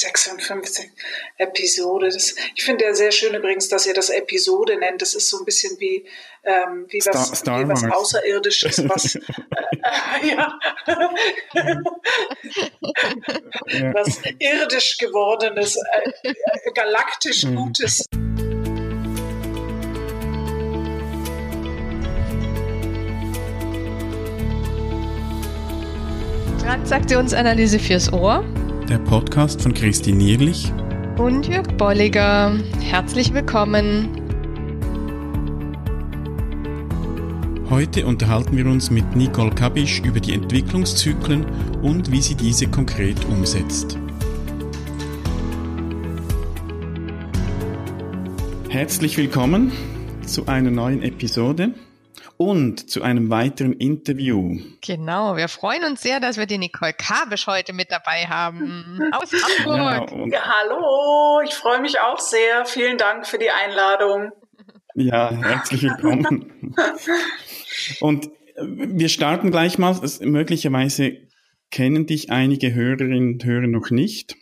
56 Episode. Das, ich finde ja sehr schön übrigens, dass ihr das Episode nennt. Das ist so ein bisschen wie, ähm, wie, was, Star, Star wie was Außerirdisches, was, äh, äh, ja. was irdisch gewordenes, äh, äh galaktisch mhm. Gutes. Transaktionsanalyse fürs Ohr der Podcast von Christine Nierlich und Jörg Bolliger. Herzlich willkommen. Heute unterhalten wir uns mit Nicole Kabisch über die Entwicklungszyklen und wie sie diese konkret umsetzt. Herzlich willkommen zu einer neuen Episode und zu einem weiteren Interview. Genau, wir freuen uns sehr, dass wir die Nicole Kabisch heute mit dabei haben aus Hamburg. Ja, ja, hallo, ich freue mich auch sehr. Vielen Dank für die Einladung. Ja, herzlich willkommen. und wir starten gleich mal. Möglicherweise kennen dich einige Hörerinnen und Hörer noch nicht.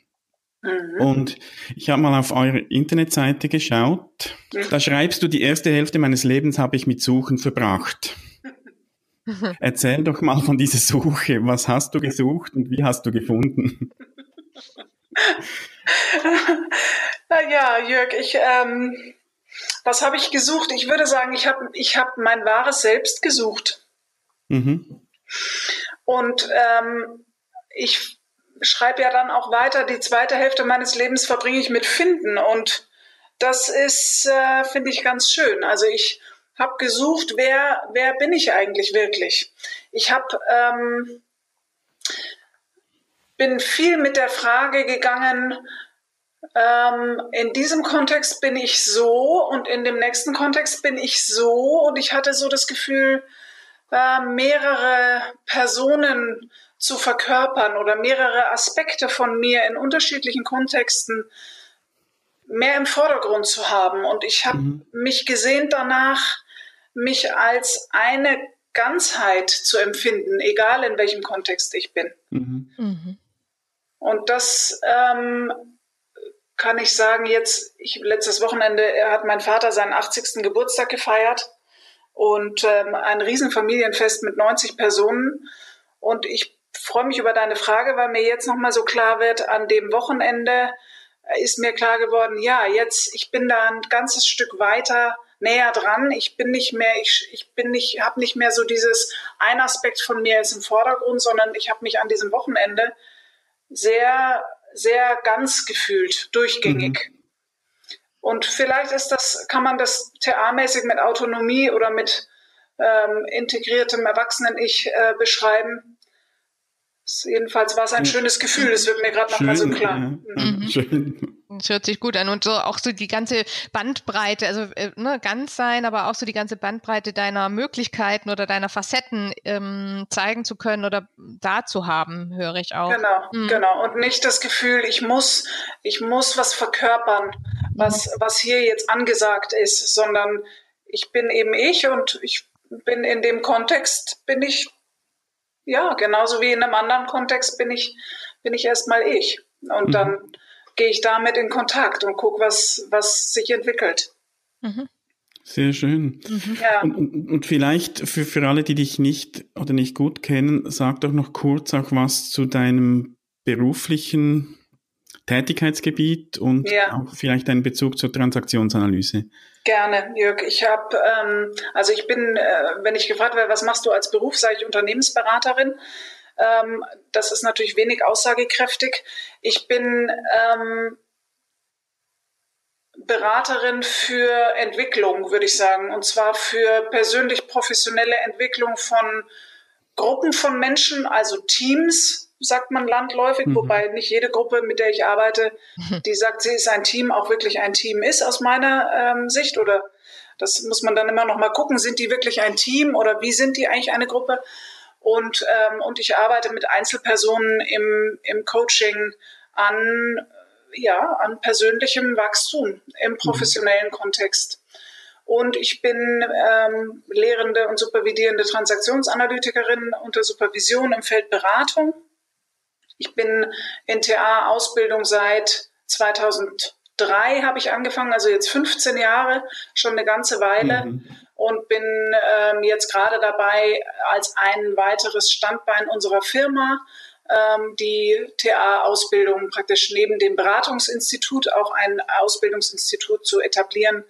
Mhm. Und ich habe mal auf eure Internetseite geschaut. Mhm. Da schreibst du, die erste Hälfte meines Lebens habe ich mit Suchen verbracht. Erzähl doch mal von dieser Suche. Was hast du gesucht und wie hast du gefunden? ja, Jörg, ich, ähm, was habe ich gesucht? Ich würde sagen, ich habe ich hab mein wahres Selbst gesucht. Mhm. Und ähm, ich schreibe ja dann auch weiter, die zweite Hälfte meines Lebens verbringe ich mit Finden und das ist, äh, finde ich, ganz schön. Also ich habe gesucht, wer, wer bin ich eigentlich wirklich? Ich habe ähm, bin viel mit der Frage gegangen, ähm, in diesem Kontext bin ich so und in dem nächsten Kontext bin ich so und ich hatte so das Gefühl, äh, mehrere Personen zu verkörpern oder mehrere Aspekte von mir in unterschiedlichen Kontexten mehr im Vordergrund zu haben. Und ich habe mhm. mich gesehnt danach, mich als eine Ganzheit zu empfinden, egal in welchem Kontext ich bin. Mhm. Mhm. Und das ähm, kann ich sagen, jetzt, ich, letztes Wochenende hat mein Vater seinen 80. Geburtstag gefeiert und ähm, ein Riesenfamilienfest mit 90 Personen. Und ich freue mich über deine Frage, weil mir jetzt nochmal so klar wird, an dem Wochenende ist mir klar geworden, ja, jetzt, ich bin da ein ganzes Stück weiter näher dran. Ich bin nicht mehr, ich, ich bin nicht, habe nicht mehr so dieses ein Aspekt von mir ist im Vordergrund, sondern ich habe mich an diesem Wochenende sehr, sehr ganz gefühlt, durchgängig. Mhm. Und vielleicht ist das, kann man das theamäßig mit Autonomie oder mit ähm, integriertem Erwachsenen-Ich äh, beschreiben. Jedenfalls war es ein schönes Gefühl, das wird mir gerade nochmal so klar. Ja, mhm. Schön. Das hört sich gut an. Und so auch so die ganze Bandbreite, also äh, ne, ganz sein, aber auch so die ganze Bandbreite deiner Möglichkeiten oder deiner Facetten ähm, zeigen zu können oder da zu haben, höre ich auch. Genau, mhm. genau. Und nicht das Gefühl, ich muss, ich muss was verkörpern, was, mhm. was hier jetzt angesagt ist, sondern ich bin eben ich und ich bin in dem Kontext, bin ich ja, genauso wie in einem anderen Kontext bin ich, bin ich erstmal ich. Und mhm. dann gehe ich damit in Kontakt und gucke, was, was sich entwickelt. Mhm. Sehr schön. Mhm. Ja. Und, und, und, vielleicht für, für alle, die dich nicht oder nicht gut kennen, sag doch noch kurz auch was zu deinem beruflichen Tätigkeitsgebiet und ja. auch vielleicht einen Bezug zur Transaktionsanalyse. Gerne, Jörg. Ich habe, ähm, also ich bin, äh, wenn ich gefragt werde, was machst du als Beruf, sage ich Unternehmensberaterin. Ähm, das ist natürlich wenig aussagekräftig. Ich bin ähm, Beraterin für Entwicklung, würde ich sagen, und zwar für persönlich professionelle Entwicklung von Gruppen von Menschen, also Teams, sagt man landläufig, mhm. wobei nicht jede Gruppe, mit der ich arbeite, die sagt, sie ist ein Team, auch wirklich ein Team ist aus meiner ähm, Sicht oder das muss man dann immer noch mal gucken, sind die wirklich ein Team oder wie sind die eigentlich eine Gruppe? Und, ähm, und ich arbeite mit Einzelpersonen im, im Coaching an, ja, an persönlichem Wachstum im mhm. professionellen mhm. Kontext. Und ich bin ähm, lehrende und supervidierende Transaktionsanalytikerin unter Supervision im Feld Beratung Ich bin in TA-Ausbildung seit 2003 habe ich angefangen, also jetzt 15 Jahre, schon eine ganze Weile. Mhm. Und bin ähm, jetzt gerade dabei, als ein weiteres Standbein unserer Firma ähm, die TA-Ausbildung praktisch neben dem Beratungsinstitut auch ein Ausbildungsinstitut zu etablieren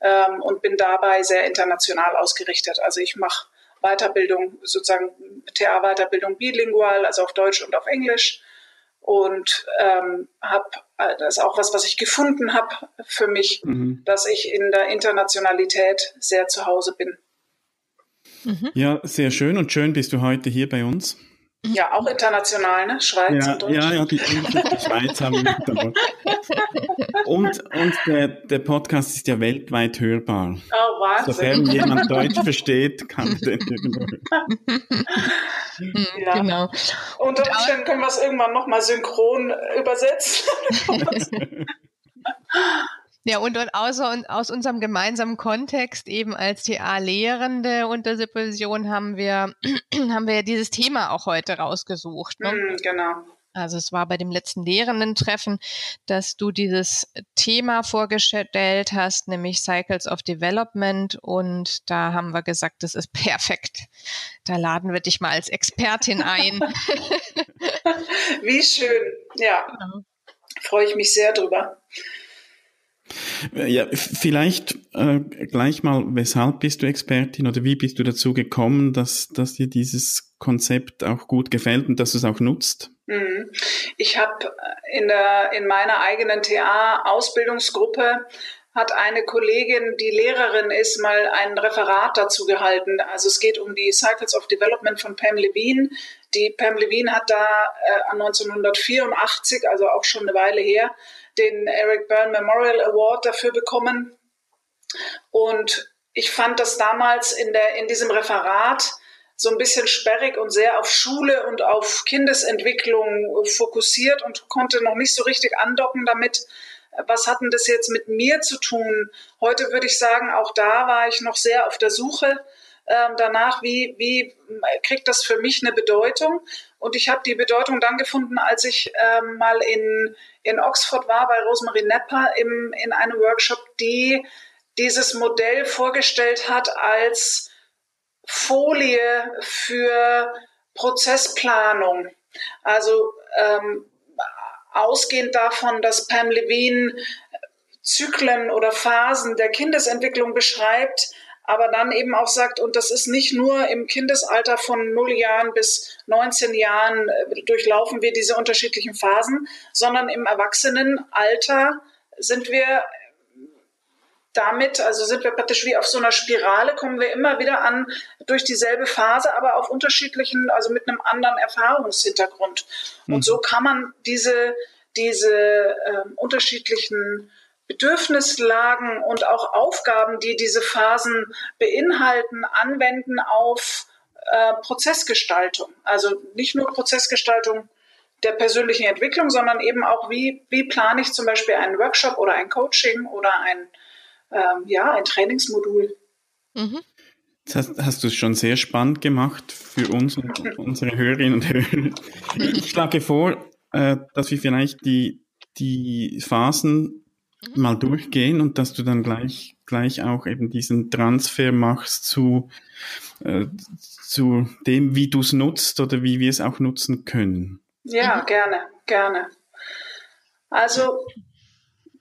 ähm, und bin dabei sehr international ausgerichtet. Also ich mache Weiterbildung, sozusagen TA-Weiterbildung bilingual, also auf Deutsch und auf Englisch. Und ähm, habe äh, das ist auch was, was ich gefunden habe für mich, mhm. dass ich in der Internationalität sehr zu Hause bin. Mhm. Ja, sehr schön und schön bist du heute hier bei uns. Ja, auch international, ne? Schweiz ja, und Ja, ja, die, die Schweiz haben wir Und, und der, der Podcast ist ja weltweit hörbar. Oh, Wahnsinn. Sofern jemand Deutsch versteht, kann den ja. Genau. Unter Umständen können wir es irgendwann nochmal synchron übersetzen. Ja, und, und außer, und aus unserem gemeinsamen Kontext eben als TA-Lehrende unter Supervision haben wir, haben wir dieses Thema auch heute rausgesucht. Ne? Mm, genau. Also es war bei dem letzten Lehrenden-Treffen, dass du dieses Thema vorgestellt hast, nämlich Cycles of Development. Und da haben wir gesagt, das ist perfekt. Da laden wir dich mal als Expertin ein. Wie schön. Ja. Genau. Freue ich mich sehr drüber. Ja, vielleicht äh, gleich mal, weshalb bist du Expertin oder wie bist du dazu gekommen, dass, dass dir dieses Konzept auch gut gefällt und dass du es auch nutzt? Mhm. Ich habe in, der, in meiner eigenen TA-Ausbildungsgruppe hat eine Kollegin, die Lehrerin ist, mal ein Referat dazu gehalten. Also es geht um die Cycles of Development von Pam Levine. Die Pam Levine hat da äh, 1984, also auch schon eine Weile her, den Eric Byrne Memorial Award dafür bekommen. Und ich fand das damals in, der, in diesem Referat so ein bisschen sperrig und sehr auf Schule und auf Kindesentwicklung fokussiert und konnte noch nicht so richtig andocken damit, was hat denn das jetzt mit mir zu tun? Heute würde ich sagen, auch da war ich noch sehr auf der Suche ähm, danach, wie, wie kriegt das für mich eine Bedeutung? Und ich habe die Bedeutung dann gefunden, als ich ähm, mal in, in Oxford war bei Rosemary Nepper im, in einem Workshop, die dieses Modell vorgestellt hat als Folie für Prozessplanung. Also ähm, ausgehend davon, dass Pam Levine Zyklen oder Phasen der Kindesentwicklung beschreibt, aber dann eben auch sagt, und das ist nicht nur im Kindesalter von 0 Jahren bis 19 Jahren äh, durchlaufen wir diese unterschiedlichen Phasen, sondern im Erwachsenenalter sind wir damit, also sind wir praktisch wie auf so einer Spirale, kommen wir immer wieder an durch dieselbe Phase, aber auf unterschiedlichen, also mit einem anderen Erfahrungshintergrund. Mhm. Und so kann man diese, diese äh, unterschiedlichen Bedürfnislagen und auch Aufgaben, die diese Phasen beinhalten, anwenden auf äh, Prozessgestaltung. Also nicht nur Prozessgestaltung der persönlichen Entwicklung, sondern eben auch, wie, wie plane ich zum Beispiel einen Workshop oder ein Coaching oder ein, ähm, ja, ein Trainingsmodul. Mhm. Das hast, hast du es schon sehr spannend gemacht für uns und unsere Hörerinnen und Hörer. Ich schlage vor, äh, dass wir vielleicht die, die Phasen Mhm. mal durchgehen und dass du dann gleich, gleich auch eben diesen Transfer machst zu, äh, zu dem, wie du es nutzt oder wie wir es auch nutzen können. Ja, mhm. gerne, gerne. Also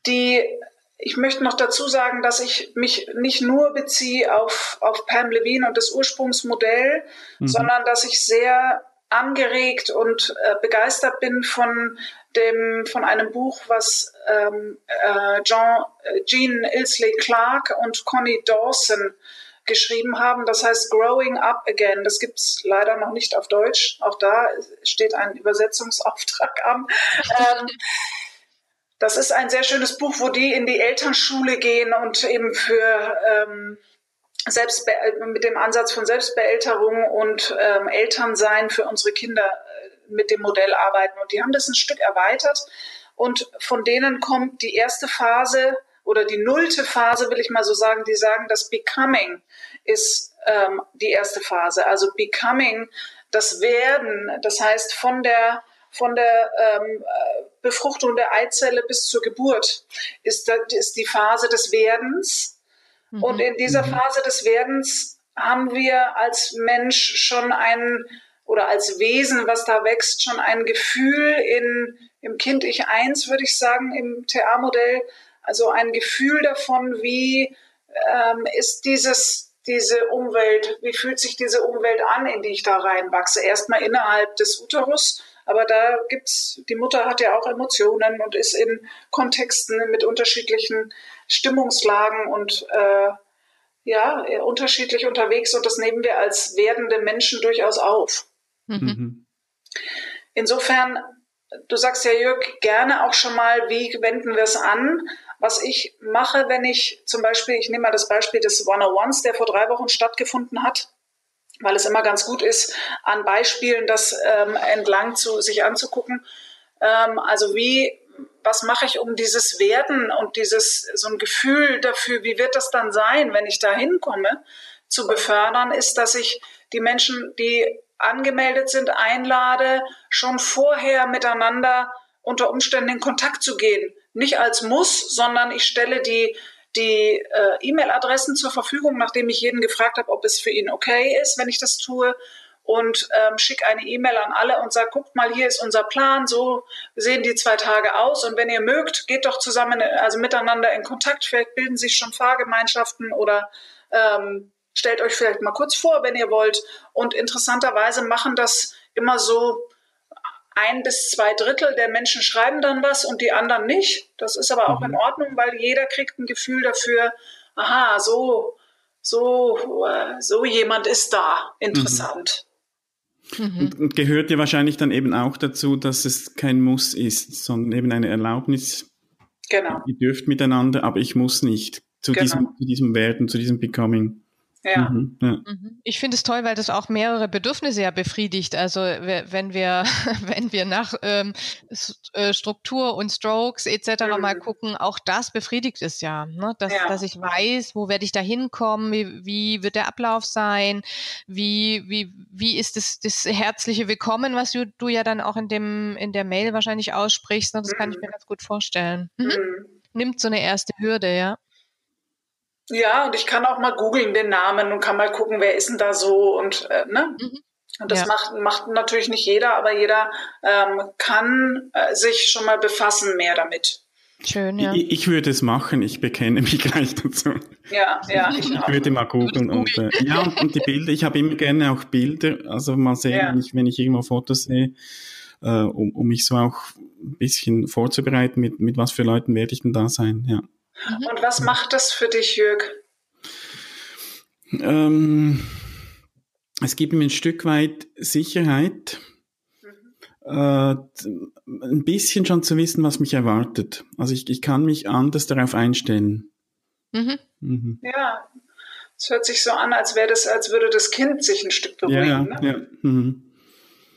die, ich möchte noch dazu sagen, dass ich mich nicht nur beziehe auf, auf Pam Levine und das Ursprungsmodell, mhm. sondern dass ich sehr angeregt und äh, begeistert bin von dem von einem Buch, was ähm, äh, Jean, äh, Jean Ilsley Clark und Connie Dawson geschrieben haben. Das heißt Growing Up Again. Das gibt es leider noch nicht auf Deutsch. Auch da steht ein Übersetzungsauftrag an. Ähm, das ist ein sehr schönes Buch, wo die in die Elternschule gehen und eben für ähm, Selbstbe mit dem Ansatz von Selbstbeälterung und ähm, Elternsein für unsere Kinder mit dem Modell arbeiten. Und die haben das ein Stück erweitert. Und von denen kommt die erste Phase oder die nullte Phase, will ich mal so sagen, die sagen, das Becoming ist ähm, die erste Phase. Also Becoming, das Werden, das heißt von der von der ähm, äh, Befruchtung der Eizelle bis zur Geburt ist, das, ist die Phase des Werdens. Mhm. Und in dieser mhm. Phase des Werdens haben wir als Mensch schon ein oder als Wesen, was da wächst, schon ein Gefühl in, im Kind Ich eins, würde ich sagen, im TA-Modell, also ein Gefühl davon, wie ähm, ist dieses, diese Umwelt, wie fühlt sich diese Umwelt an, in die ich da reinwachse? Erstmal innerhalb des Uterus, aber da gibt's, die Mutter hat ja auch Emotionen und ist in Kontexten mit unterschiedlichen Stimmungslagen und äh, ja, unterschiedlich unterwegs und das nehmen wir als werdende Menschen durchaus auf. Mhm. mhm. Insofern, du sagst ja, Jörg, gerne auch schon mal, wie wenden wir es an? Was ich mache, wenn ich zum Beispiel, ich nehme mal das Beispiel des One-on-Ones, der vor drei Wochen stattgefunden hat, weil es immer ganz gut ist, an Beispielen das ähm, entlang zu sich anzugucken. Ähm, also wie, was mache ich, um dieses Werden und dieses so ein Gefühl dafür, wie wird das dann sein, wenn ich da hinkomme, zu befördern, ist, dass ich die Menschen, die angemeldet sind, einlade, schon vorher miteinander unter Umständen in Kontakt zu gehen. Nicht als Muss, sondern ich stelle die die äh, E-Mail-Adressen zur Verfügung, nachdem ich jeden gefragt habe, ob es für ihn okay ist, wenn ich das tue. Und ähm, schicke eine E-Mail an alle und sage, guckt mal, hier ist unser Plan, so sehen die zwei Tage aus. Und wenn ihr mögt, geht doch zusammen, also miteinander in Kontakt. Vielleicht bilden sich schon Fahrgemeinschaften oder ähm, stellt euch vielleicht mal kurz vor, wenn ihr wollt. Und interessanterweise machen das immer so ein bis zwei Drittel der Menschen schreiben dann was und die anderen nicht. Das ist aber auch mhm. in Ordnung, weil jeder kriegt ein Gefühl dafür, aha, so, so, äh, so jemand ist da. Interessant. Mhm. Und, und gehört ja wahrscheinlich dann eben auch dazu, dass es kein Muss ist, sondern eben eine Erlaubnis. Genau. Ihr dürft miteinander, aber ich muss nicht zu, genau. diesem, zu diesem Werden, zu diesem Becoming. Ja. Mhm, ja. Mhm. Ich finde es toll, weil das auch mehrere Bedürfnisse ja befriedigt. Also wenn wir, wenn wir nach ähm, äh, Struktur und Strokes etc. Mhm. mal gucken, auch das befriedigt es ja, ne? dass, ja. dass ich weiß, wo werde ich da hinkommen, wie, wie wird der Ablauf sein, wie, wie, wie ist das, das herzliche Willkommen, was du, du ja dann auch in dem in der Mail wahrscheinlich aussprichst. Ne? Das kann ich mir mhm. ganz gut vorstellen. Mhm. mhm. Nimmt so eine erste Hürde, ja. Ja, und ich kann auch mal googeln den Namen und kann mal gucken, wer ist denn da so und äh, ne? Mhm. Und das ja. macht, macht natürlich nicht jeder, aber jeder ähm, kann äh, sich schon mal befassen mehr damit. Schön, ja. Ich, ich, würde es machen, ich bekenne mich gleich dazu. Ja, ja. Ich, ich würde mal googeln und äh, ja, und die Bilder, ich habe immer gerne auch Bilder, also mal sehen, ja. wenn, ich, wenn ich irgendwo Fotos sehe, äh, um, um mich so auch ein bisschen vorzubereiten, mit, mit was für Leuten werde ich denn da sein, ja. Mhm. Und was macht das für dich, Jörg? Ähm, es gibt mir ein Stück weit Sicherheit, mhm. äh, ein bisschen schon zu wissen, was mich erwartet. Also ich, ich kann mich anders darauf einstellen. Mhm. Mhm. Ja, es hört sich so an, als wäre das, als würde das Kind sich ein Stück beruhigen. Ja, ne? ja. Mhm.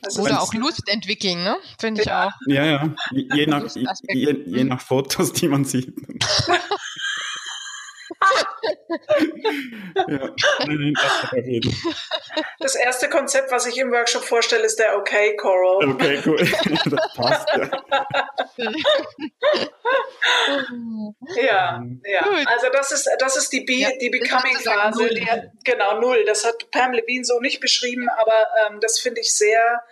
Also Oder auch Lust entwickeln, ne? Finde ich auch. Ja, ja. Je nach, je, je nach Fotos, die man sieht. Das erste Konzept, was ich im Workshop vorstelle, ist der Okay Coral. Okay, cool. das passt ja. ja, ja. Also das ist, das ist die, Be ja, die Becoming-Phase. Genau, null. Das hat Pam Levine so nicht beschrieben, aber ähm, das finde ich sehr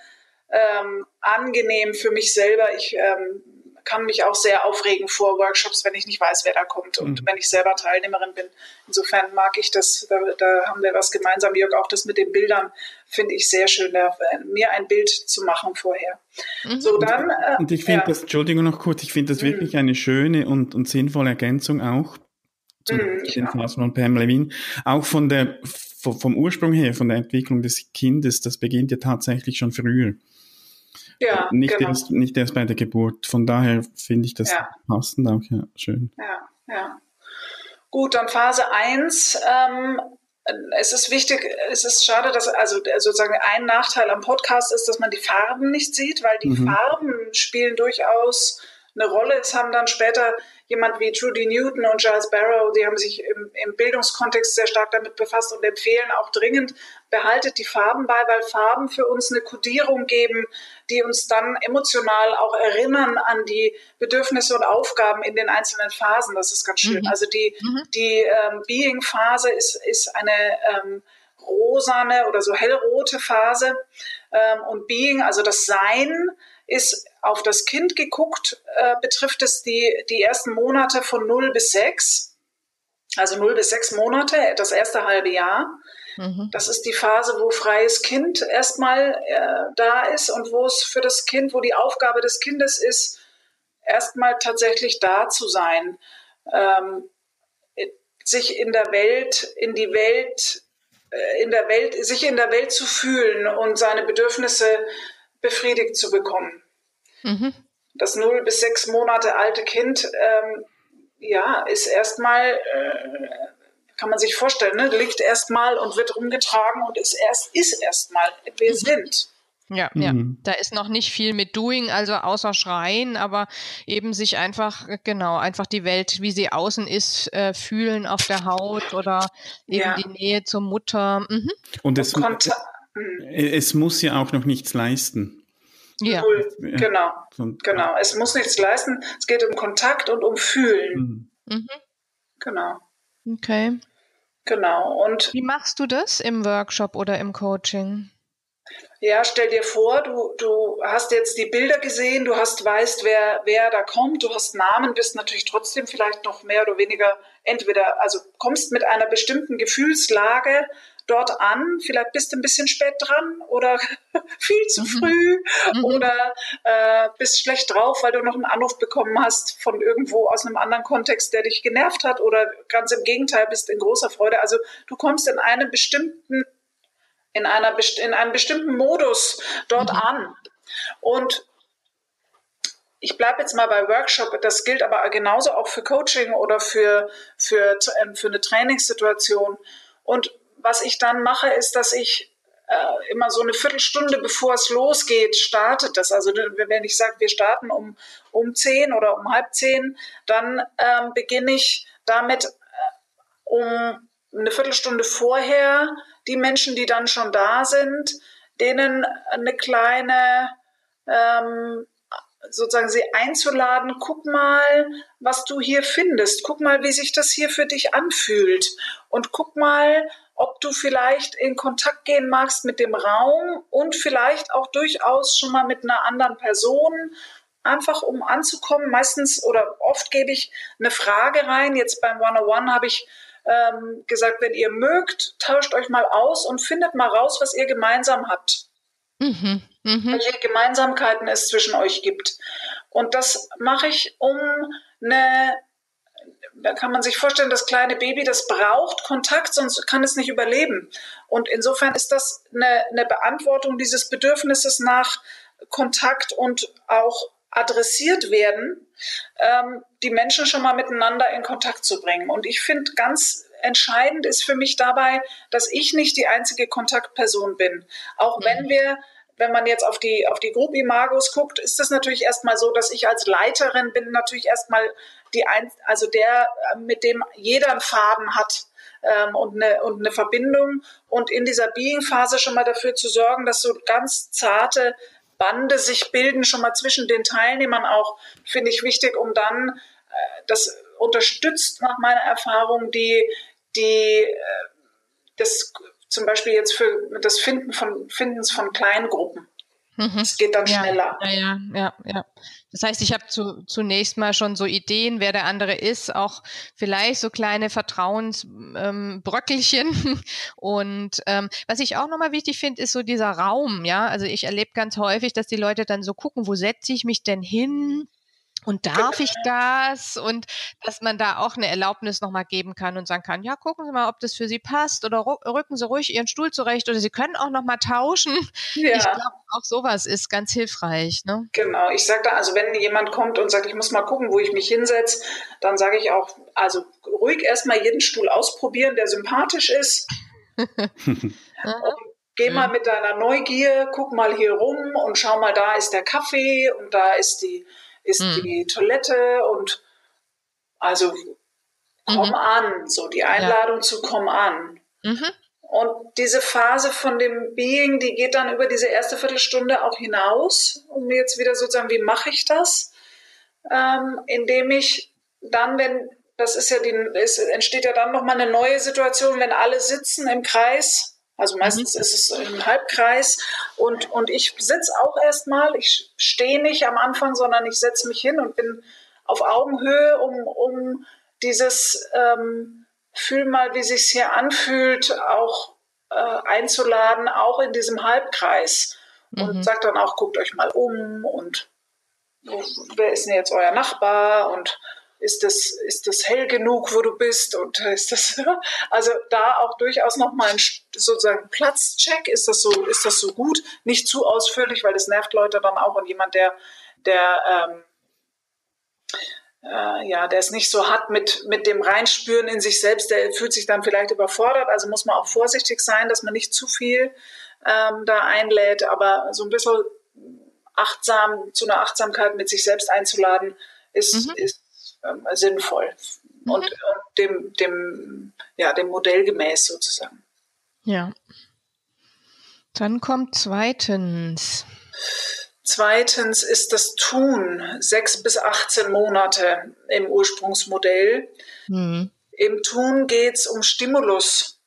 ähm, angenehm für mich selber. Ich ähm, kann mich auch sehr aufregen vor Workshops, wenn ich nicht weiß, wer da kommt und mhm. wenn ich selber Teilnehmerin bin. Insofern mag ich das, da, da, haben wir was gemeinsam, Jörg, auch das mit den Bildern finde ich sehr schön, da, mir ein Bild zu machen vorher. Mhm. So, dann, äh, und ich finde ja. das, Entschuldigung noch kurz, ich finde das mhm. wirklich eine schöne und, und sinnvolle Ergänzung auch zu mhm, den Phasen von Pam Levine. Auch von der, vom Ursprung her, von der Entwicklung des Kindes, das beginnt ja tatsächlich schon früher. Ja, nicht, genau. erst, nicht erst bei der Geburt. Von daher finde ich das ja. passend auch, ja, schön. Ja, ja. Gut, dann Phase 1. Ähm, es ist wichtig, es ist schade, dass also sozusagen ein Nachteil am Podcast ist, dass man die Farben nicht sieht, weil die mhm. Farben spielen durchaus eine Rolle. Es haben dann später jemand wie Trudy Newton und Giles Barrow, die haben sich im, im Bildungskontext sehr stark damit befasst und empfehlen auch dringend, behaltet die Farben bei, weil Farben für uns eine Kodierung geben, die uns dann emotional auch erinnern an die Bedürfnisse und Aufgaben in den einzelnen Phasen. Das ist ganz schön. Mhm. Also die, mhm. die ähm, Being-Phase ist, ist eine ähm, rosane oder so hellrote Phase. Ähm, und Being, also das Sein, ist auf das Kind geguckt, äh, betrifft es die, die ersten Monate von 0 bis 6. Also 0 bis 6 Monate, das erste halbe Jahr. Mhm. Das ist die Phase, wo freies Kind erstmal äh, da ist und wo es für das Kind, wo die Aufgabe des Kindes ist, erstmal tatsächlich da zu sein, ähm, sich in der Welt, in die Welt, äh, in der Welt, sich in der Welt zu fühlen und seine Bedürfnisse befriedigt zu bekommen. Mhm. Das null bis sechs Monate alte Kind, ähm, ja, ist erstmal, äh, kann man sich vorstellen, ne, liegt erstmal und wird rumgetragen und ist erst, ist erstmal, wir mhm. sind. Ja, mhm. ja, da ist noch nicht viel mit Doing, also außer Schreien, aber eben sich einfach, genau, einfach die Welt, wie sie außen ist, äh, fühlen auf der Haut oder eben ja. die Nähe zur Mutter. Mhm. Und es, und es muss ja auch noch nichts leisten. Ja. Null. Genau. Genau. Es muss nichts leisten. Es geht um Kontakt und um Fühlen. Mhm. mhm. Genau. Okay. Genau. Und wie machst du das im Workshop oder im Coaching? Ja, stell dir vor, du, du hast jetzt die Bilder gesehen, du hast weißt, wer, wer da kommt, du hast Namen, bist natürlich trotzdem vielleicht noch mehr oder weniger entweder, also kommst mit einer bestimmten Gefühlslage dort an, vielleicht bist du ein bisschen spät dran oder viel zu mhm. früh mhm. oder äh, bist schlecht drauf, weil du noch einen Anruf bekommen hast von irgendwo aus einem anderen Kontext, der dich genervt hat oder ganz im Gegenteil bist in großer Freude. Also du kommst in einem bestimmten in, einer, in einem bestimmten Modus dort mhm. an. Und ich bleibe jetzt mal bei Workshop, das gilt aber genauso auch für Coaching oder für, für, ähm, für eine Trainingssituation. Und was ich dann mache, ist, dass ich äh, immer so eine Viertelstunde, bevor es losgeht, startet das. Also wenn ich sage, wir starten um, um zehn oder um halb zehn, dann ähm, beginne ich damit äh, um eine Viertelstunde vorher die Menschen, die dann schon da sind, denen eine kleine, ähm, sozusagen sie einzuladen, guck mal, was du hier findest, guck mal, wie sich das hier für dich anfühlt und guck mal, ob du vielleicht in Kontakt gehen magst mit dem Raum und vielleicht auch durchaus schon mal mit einer anderen Person, einfach um anzukommen. Meistens oder oft gebe ich eine Frage rein. Jetzt beim 101 habe ich ähm, gesagt, wenn ihr mögt, tauscht euch mal aus und findet mal raus, was ihr gemeinsam habt. Mhm, mh. Welche Gemeinsamkeiten es zwischen euch gibt. Und das mache ich, um eine, da kann man sich vorstellen, das kleine Baby, das braucht Kontakt, sonst kann es nicht überleben. Und insofern ist das eine, eine Beantwortung dieses Bedürfnisses nach Kontakt und auch adressiert werden, ähm, die Menschen schon mal miteinander in Kontakt zu bringen. Und ich finde ganz entscheidend ist für mich dabei, dass ich nicht die einzige Kontaktperson bin. Auch mhm. wenn wir wenn man jetzt auf die, auf die Group Imagos guckt, ist das natürlich erstmal so, dass ich als Leiterin bin natürlich erstmal die ein, also der, mit dem jeder einen Faden hat ähm, und, eine, und eine Verbindung. Und in dieser Being-Phase schon mal dafür zu sorgen, dass so ganz zarte Bande sich bilden, schon mal zwischen den Teilnehmern auch, finde ich wichtig, um dann, äh, das unterstützt nach meiner Erfahrung die, die, äh, das zum Beispiel jetzt für das Finden von, Findens von Kleingruppen. Mhm. Es geht dann schneller. Ja, ja, ja, ja. Das heißt, ich habe zu, zunächst mal schon so Ideen, wer der andere ist, auch vielleicht so kleine Vertrauensbröckelchen. Ähm, und ähm, was ich auch nochmal wichtig finde, ist so dieser Raum, ja. Also ich erlebe ganz häufig, dass die Leute dann so gucken, wo setze ich mich denn hin? Und darf ich das? Und dass man da auch eine Erlaubnis nochmal geben kann und sagen kann, ja, gucken Sie mal, ob das für Sie passt oder rücken Sie ruhig Ihren Stuhl zurecht oder Sie können auch nochmal tauschen. Ja. Ich glaube, auch sowas ist ganz hilfreich. Ne? Genau, ich sage da, also wenn jemand kommt und sagt, ich muss mal gucken, wo ich mich hinsetze, dann sage ich auch, also ruhig erstmal jeden Stuhl ausprobieren, der sympathisch ist. Geh mal mit deiner Neugier, guck mal hier rum und schau mal, da ist der Kaffee und da ist die ist mhm. die Toilette und also komm mhm. an, so die Einladung ja. zu komm an. Mhm. Und diese Phase von dem Being, die geht dann über diese erste Viertelstunde auch hinaus, um jetzt wieder sozusagen, wie mache ich das? Ähm, indem ich dann, wenn, das ist ja die, es entsteht ja dann nochmal eine neue Situation, wenn alle sitzen im Kreis, also meistens mhm. ist es im Halbkreis und, und ich sitze auch erstmal, ich stehe nicht am Anfang, sondern ich setze mich hin und bin auf Augenhöhe, um, um dieses ähm, Fühl mal, wie sich hier anfühlt, auch äh, einzuladen, auch in diesem Halbkreis. Und mhm. sagt dann auch, guckt euch mal um und wer ist denn jetzt euer Nachbar und ist das, ist das hell genug, wo du bist? Und ist das, also da auch durchaus nochmal ein sozusagen Platzcheck, ist das so, ist das so gut, nicht zu ausführlich, weil das nervt Leute dann auch. Und jemand, der, der, ähm, äh, ja, der es nicht so hat mit, mit dem Reinspüren in sich selbst, der fühlt sich dann vielleicht überfordert. Also muss man auch vorsichtig sein, dass man nicht zu viel ähm, da einlädt, aber so ein bisschen achtsam, zu einer Achtsamkeit mit sich selbst einzuladen, ist, mhm. ist ähm, sinnvoll mhm. und, und dem, dem, ja, dem Modell gemäß sozusagen. Ja. Dann kommt zweitens. Zweitens ist das Tun sechs bis 18 Monate im Ursprungsmodell. Mhm. Im Tun geht es um Stimulus,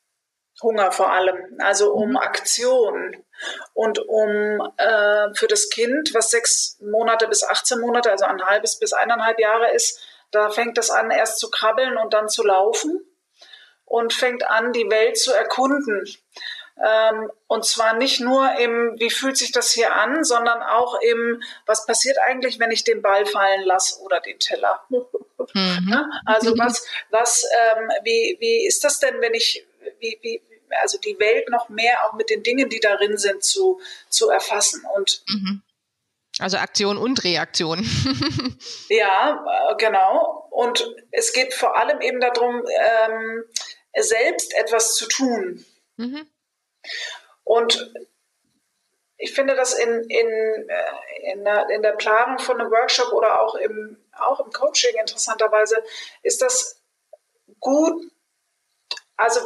Hunger vor allem, also um mhm. Aktion und um äh, für das Kind, was sechs Monate bis 18 Monate, also ein halbes bis eineinhalb Jahre ist, da fängt es an, erst zu krabbeln und dann zu laufen und fängt an, die Welt zu erkunden. Ähm, und zwar nicht nur im, wie fühlt sich das hier an, sondern auch im, was passiert eigentlich, wenn ich den Ball fallen lasse oder den Teller. Mhm. Also was, was, ähm, wie, wie ist das denn, wenn ich, wie, wie, also die Welt noch mehr auch mit den Dingen, die darin sind, zu, zu erfassen und mhm. Also Aktion und Reaktion. ja, äh, genau. Und es geht vor allem eben darum, ähm, selbst etwas zu tun. Mhm. Und ich finde das in, in, äh, in, der, in der Planung von einem Workshop oder auch im, auch im Coaching interessanterweise, ist das gut, also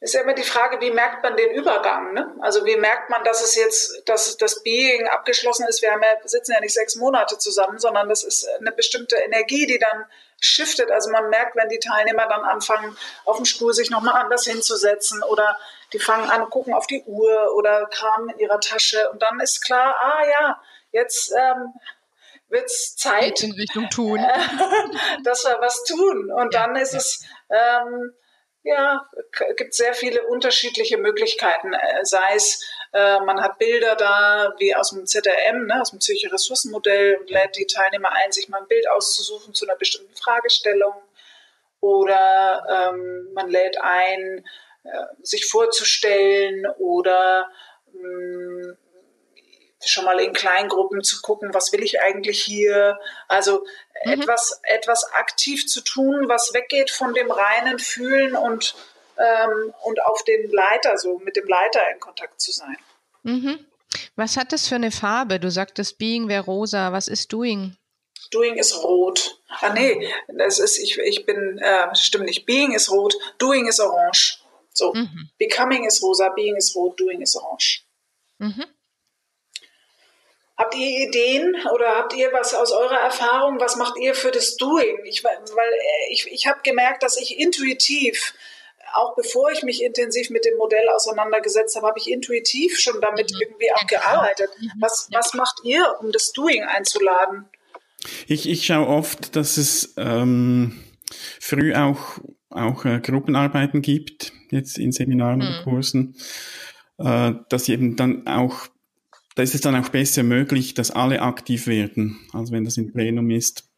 ist ja immer die Frage, wie merkt man den Übergang? Ne? Also wie merkt man, dass es jetzt, dass das Being abgeschlossen ist? Wir haben ja, sitzen ja nicht sechs Monate zusammen, sondern das ist eine bestimmte Energie, die dann shiftet. Also man merkt, wenn die Teilnehmer dann anfangen, auf dem Stuhl sich nochmal anders hinzusetzen oder die fangen an, gucken auf die Uhr oder kramen in ihrer Tasche und dann ist klar, ah ja, jetzt ähm, wird es Zeit. in Richtung tun. dass wir was tun. Und ja, dann ist ja. es, ähm, ja, gibt sehr viele unterschiedliche Möglichkeiten. Äh, sei es, äh, man hat Bilder da, wie aus dem ZRM, ne, aus dem Psychische Ressourcenmodell und lädt die Teilnehmer ein, sich mal ein Bild auszusuchen zu einer bestimmten Fragestellung. Oder ähm, man lädt ein, äh, sich vorzustellen oder mh, mm, schon mal in Kleingruppen zu gucken, was will ich eigentlich hier? Also mhm. etwas, etwas aktiv zu tun, was weggeht von dem reinen Fühlen und, ähm, und auf den Leiter, so mit dem Leiter in Kontakt zu sein. Mhm. Was hat das für eine Farbe? Du sagtest Being wäre rosa. Was ist Doing? Doing ist rot. Ah nee, das ist, ich, ich bin, äh, stimmt nicht. Being ist rot, Doing ist orange. So, mhm. Becoming ist rosa, Being ist rot, Doing ist orange. Mhm. Habt ihr Ideen oder habt ihr was aus eurer Erfahrung? Was macht ihr für das Doing? Ich, weil äh, ich, ich habe gemerkt, dass ich intuitiv, auch bevor ich mich intensiv mit dem Modell auseinandergesetzt habe, habe ich intuitiv schon damit mhm. irgendwie auch gearbeitet. Mhm. Was, was macht ihr, um das Doing einzuladen? Ich, ich schaue oft, dass es ähm, früh auch, auch äh, Gruppenarbeiten gibt, jetzt in Seminaren mhm. oder Kursen, äh, dass eben dann auch da ist es dann auch besser möglich, dass alle aktiv werden, als wenn das im Plenum ist.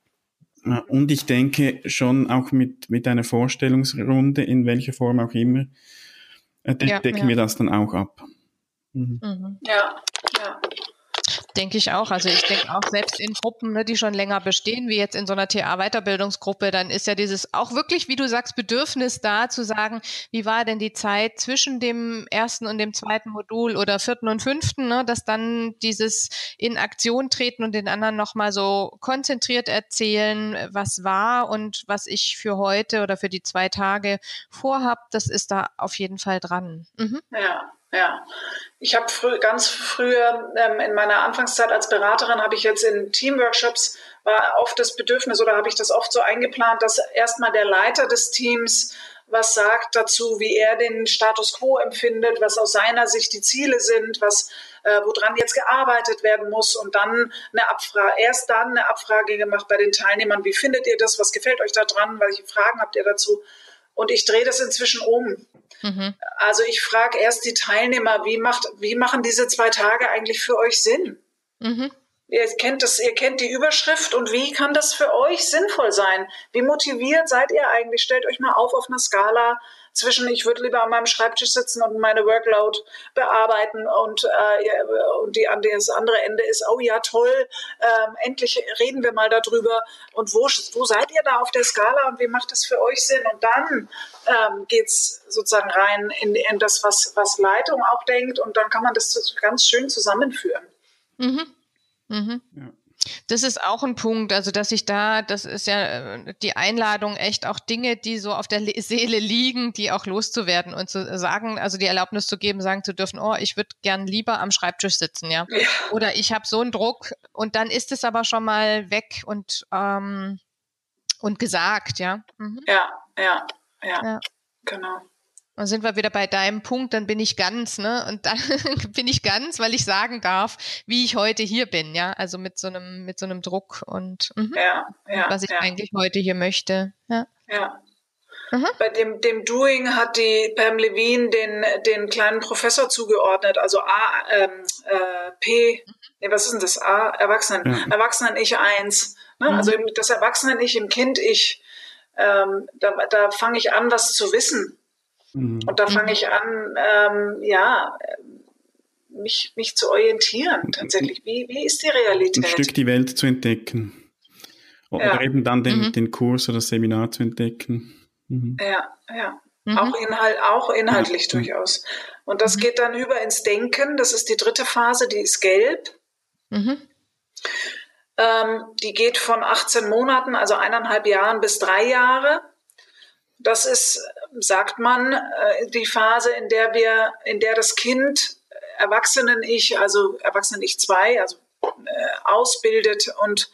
Und ich denke schon auch mit, mit einer Vorstellungsrunde, in welcher Form auch immer, äh, de ja, decken ja. wir das dann auch ab. Mhm. Mhm. Ja, ja. Denke ich auch. Also ich denke auch selbst in Gruppen, ne, die schon länger bestehen, wie jetzt in so einer TA-Weiterbildungsgruppe, dann ist ja dieses auch wirklich, wie du sagst, Bedürfnis da zu sagen, wie war denn die Zeit zwischen dem ersten und dem zweiten Modul oder vierten und fünften, ne, dass dann dieses in Aktion treten und den anderen nochmal so konzentriert erzählen, was war und was ich für heute oder für die zwei Tage vorhab, das ist da auf jeden Fall dran. Mhm. Ja. Ja, ich habe frü ganz früher ähm, in meiner Anfangszeit als Beraterin habe ich jetzt in Teamworkshops war oft das Bedürfnis oder habe ich das oft so eingeplant, dass erstmal der Leiter des Teams was sagt dazu, wie er den Status quo empfindet, was aus seiner Sicht die Ziele sind, was äh, woran jetzt gearbeitet werden muss und dann eine Abfrage, erst dann eine Abfrage gemacht bei den Teilnehmern, wie findet ihr das, was gefällt euch da dran, welche Fragen habt ihr dazu? Und ich drehe das inzwischen um. Mhm. Also ich frage erst die Teilnehmer, wie, macht, wie machen diese zwei Tage eigentlich für euch Sinn? Mhm. Ihr kennt das, ihr kennt die Überschrift und wie kann das für euch sinnvoll sein? Wie motiviert seid ihr eigentlich? Stellt euch mal auf auf einer Skala zwischen, ich würde lieber an meinem Schreibtisch sitzen und meine Workload bearbeiten und, äh, und die, an das andere Ende ist, oh ja, toll, ähm, endlich reden wir mal darüber. Und wo, wo seid ihr da auf der Skala und wie macht das für euch Sinn? Und dann ähm, geht es sozusagen rein in, in das, was, was Leitung auch denkt und dann kann man das ganz schön zusammenführen. Mhm. Mhm. Ja. Das ist auch ein Punkt, also dass ich da, das ist ja äh, die Einladung, echt auch Dinge, die so auf der Seele liegen, die auch loszuwerden und zu sagen, also die Erlaubnis zu geben, sagen zu dürfen, oh, ich würde gern lieber am Schreibtisch sitzen, ja. ja. Oder ich habe so einen Druck und dann ist es aber schon mal weg und, ähm, und gesagt, ja. Mhm. Ja, ja, ja, ja, genau. Dann sind wir wieder bei deinem Punkt, dann bin ich ganz, ne? Und dann bin ich ganz, weil ich sagen darf, wie ich heute hier bin, ja. Also mit so einem, mit so einem Druck und mhm. ja, ja, was ich ja. eigentlich heute hier möchte. Ja. ja. Mhm. Bei dem, dem Doing hat die Pam Levine den, den kleinen Professor zugeordnet, also A, ähm, äh, P, nee, was ist denn das? A, Erwachsenen, ja. Erwachsenen-Ich 1. Ne? Mhm. Also das Erwachsenen-Ich im Kind-Ich, ähm, da, da fange ich an, was zu wissen. Mhm. Und da fange mhm. ich an, ähm, ja, mich, mich zu orientieren tatsächlich. Wie, wie ist die Realität? Ein Stück die Welt zu entdecken. Oder ja. eben dann den, mhm. den Kurs oder das Seminar zu entdecken. Mhm. Ja, ja. Mhm. Auch, Inhalt, auch inhaltlich ja. durchaus. Und das mhm. geht dann über ins Denken. Das ist die dritte Phase, die ist gelb. Ähm, die geht von 18 Monaten, also eineinhalb Jahren bis drei Jahre. Das ist sagt man, äh, die Phase, in der wir, in der das Kind Erwachsenen-Ich, also Erwachsenen-Ich 2, also äh, ausbildet. Und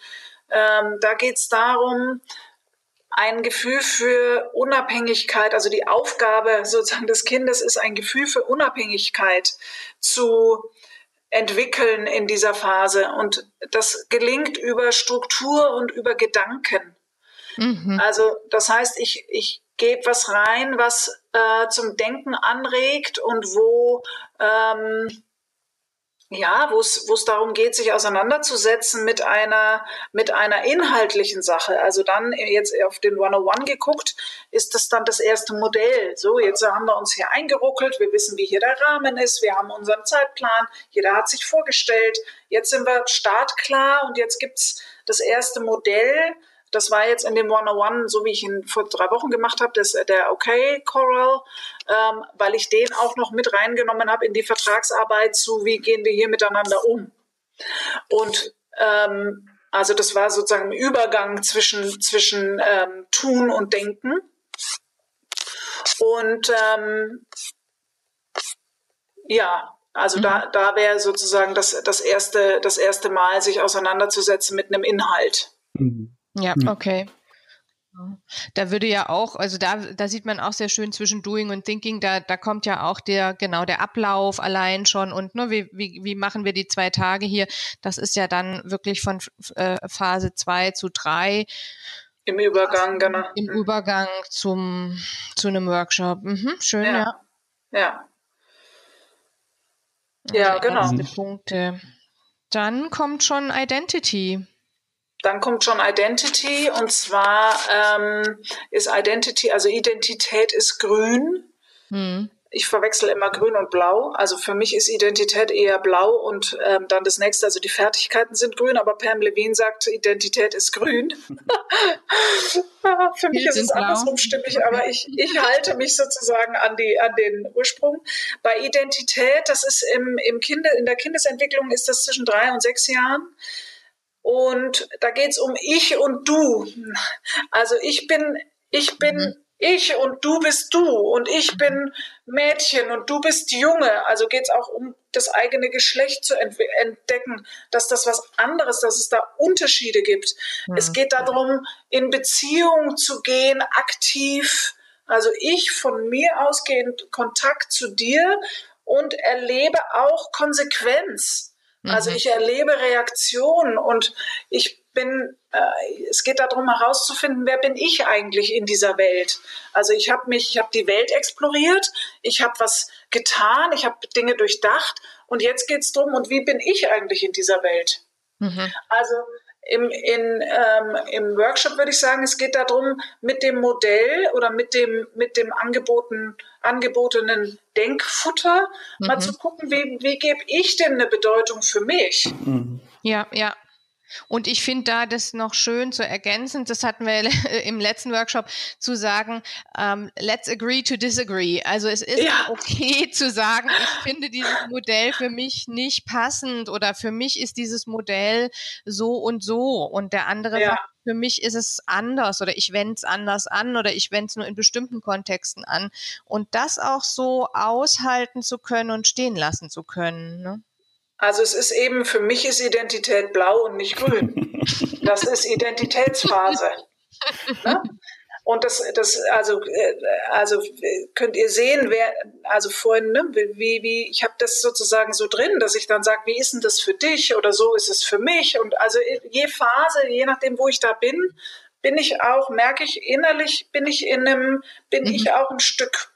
ähm, da geht es darum, ein Gefühl für Unabhängigkeit, also die Aufgabe sozusagen des Kindes ist, ein Gefühl für Unabhängigkeit zu entwickeln in dieser Phase. Und das gelingt über Struktur und über Gedanken. Mhm. Also das heißt, ich, ich gebe was rein, was äh, zum Denken anregt und wo ähm, ja, wo es es darum geht, sich auseinanderzusetzen mit einer mit einer inhaltlichen Sache. Also dann jetzt auf den 101 geguckt, ist das dann das erste Modell. So, jetzt haben wir uns hier eingeruckelt, wir wissen, wie hier der Rahmen ist, wir haben unseren Zeitplan, jeder hat sich vorgestellt, jetzt sind wir startklar und jetzt gibt's das erste Modell das war jetzt in dem 101, so wie ich ihn vor drei Wochen gemacht habe, das, der OK Coral, ähm, weil ich den auch noch mit reingenommen habe in die Vertragsarbeit zu, wie gehen wir hier miteinander um. Und ähm, also das war sozusagen ein Übergang zwischen, zwischen ähm, Tun und Denken. Und ähm, ja, also mhm. da, da wäre sozusagen das, das, erste, das erste Mal, sich auseinanderzusetzen mit einem Inhalt. Mhm. Ja, hm. okay. Da würde ja auch, also da, da sieht man auch sehr schön zwischen Doing und Thinking, da, da kommt ja auch der, genau, der Ablauf allein schon und ne, wie, wie, wie machen wir die zwei Tage hier? Das ist ja dann wirklich von äh, Phase zwei zu drei. Im Übergang, genau. Im mhm. Übergang zum, zu einem Workshop. Mhm, schön, ja. Ja, ja. Also ja genau. Punkte. Dann kommt schon Identity. Dann kommt schon Identity und zwar ähm, ist Identity, also Identität ist grün. Hm. ich verwechsel immer grün und blau. Also für mich ist Identität eher blau und ähm, dann das nächste, also die Fertigkeiten sind grün, aber Pam Levine sagt, Identität ist grün. für mich ist es andersrum stimmig, aber ich, ich halte mich sozusagen an, die, an den Ursprung. Bei Identität, das ist im, im Kinder, in der Kindesentwicklung ist das zwischen drei und sechs Jahren. Und da geht es um ich und du. Also ich bin, ich bin mhm ich und du bist du und ich bin Mädchen und du bist Junge. Also geht es auch um das eigene Geschlecht zu entdecken, dass das was anderes, dass es da Unterschiede gibt. Mhm. Es geht darum, in Beziehung zu gehen, aktiv. Also ich von mir ausgehend Kontakt zu dir und erlebe auch Konsequenz. Also mhm. ich erlebe Reaktionen und ich bin, äh, es geht darum herauszufinden, wer bin ich eigentlich in dieser Welt. Also ich habe mich, ich habe die Welt exploriert, ich habe was getan, ich habe Dinge durchdacht und jetzt geht es darum, und wie bin ich eigentlich in dieser Welt? Mhm. Also im, in, ähm, im Workshop würde ich sagen, es geht darum, mit dem Modell oder mit dem, mit dem angeboten, angebotenen Denkfutter mhm. mal zu gucken, wie, wie gebe ich denn eine Bedeutung für mich? Mhm. Ja, ja. Und ich finde da das noch schön zu ergänzen, das hatten wir im letzten Workshop, zu sagen, um, ähm, let's agree to disagree. Also es ist ja. okay zu sagen, ich finde dieses Modell für mich nicht passend oder für mich ist dieses Modell so und so und der andere ja. sagt, für mich ist es anders oder ich wende es anders an oder ich wende es nur in bestimmten Kontexten an. Und das auch so aushalten zu können und stehen lassen zu können. Ne? Also es ist eben, für mich ist Identität blau und nicht grün. Das ist Identitätsphase. Ne? Und das, das, also, äh, also könnt ihr sehen, wer, also vorhin, ne, wie, wie, ich habe das sozusagen so drin, dass ich dann sage, wie ist denn das für dich oder so ist es für mich. Und also je Phase, je nachdem, wo ich da bin, bin ich auch, merke ich innerlich, bin ich in einem, bin mhm. ich auch ein Stück.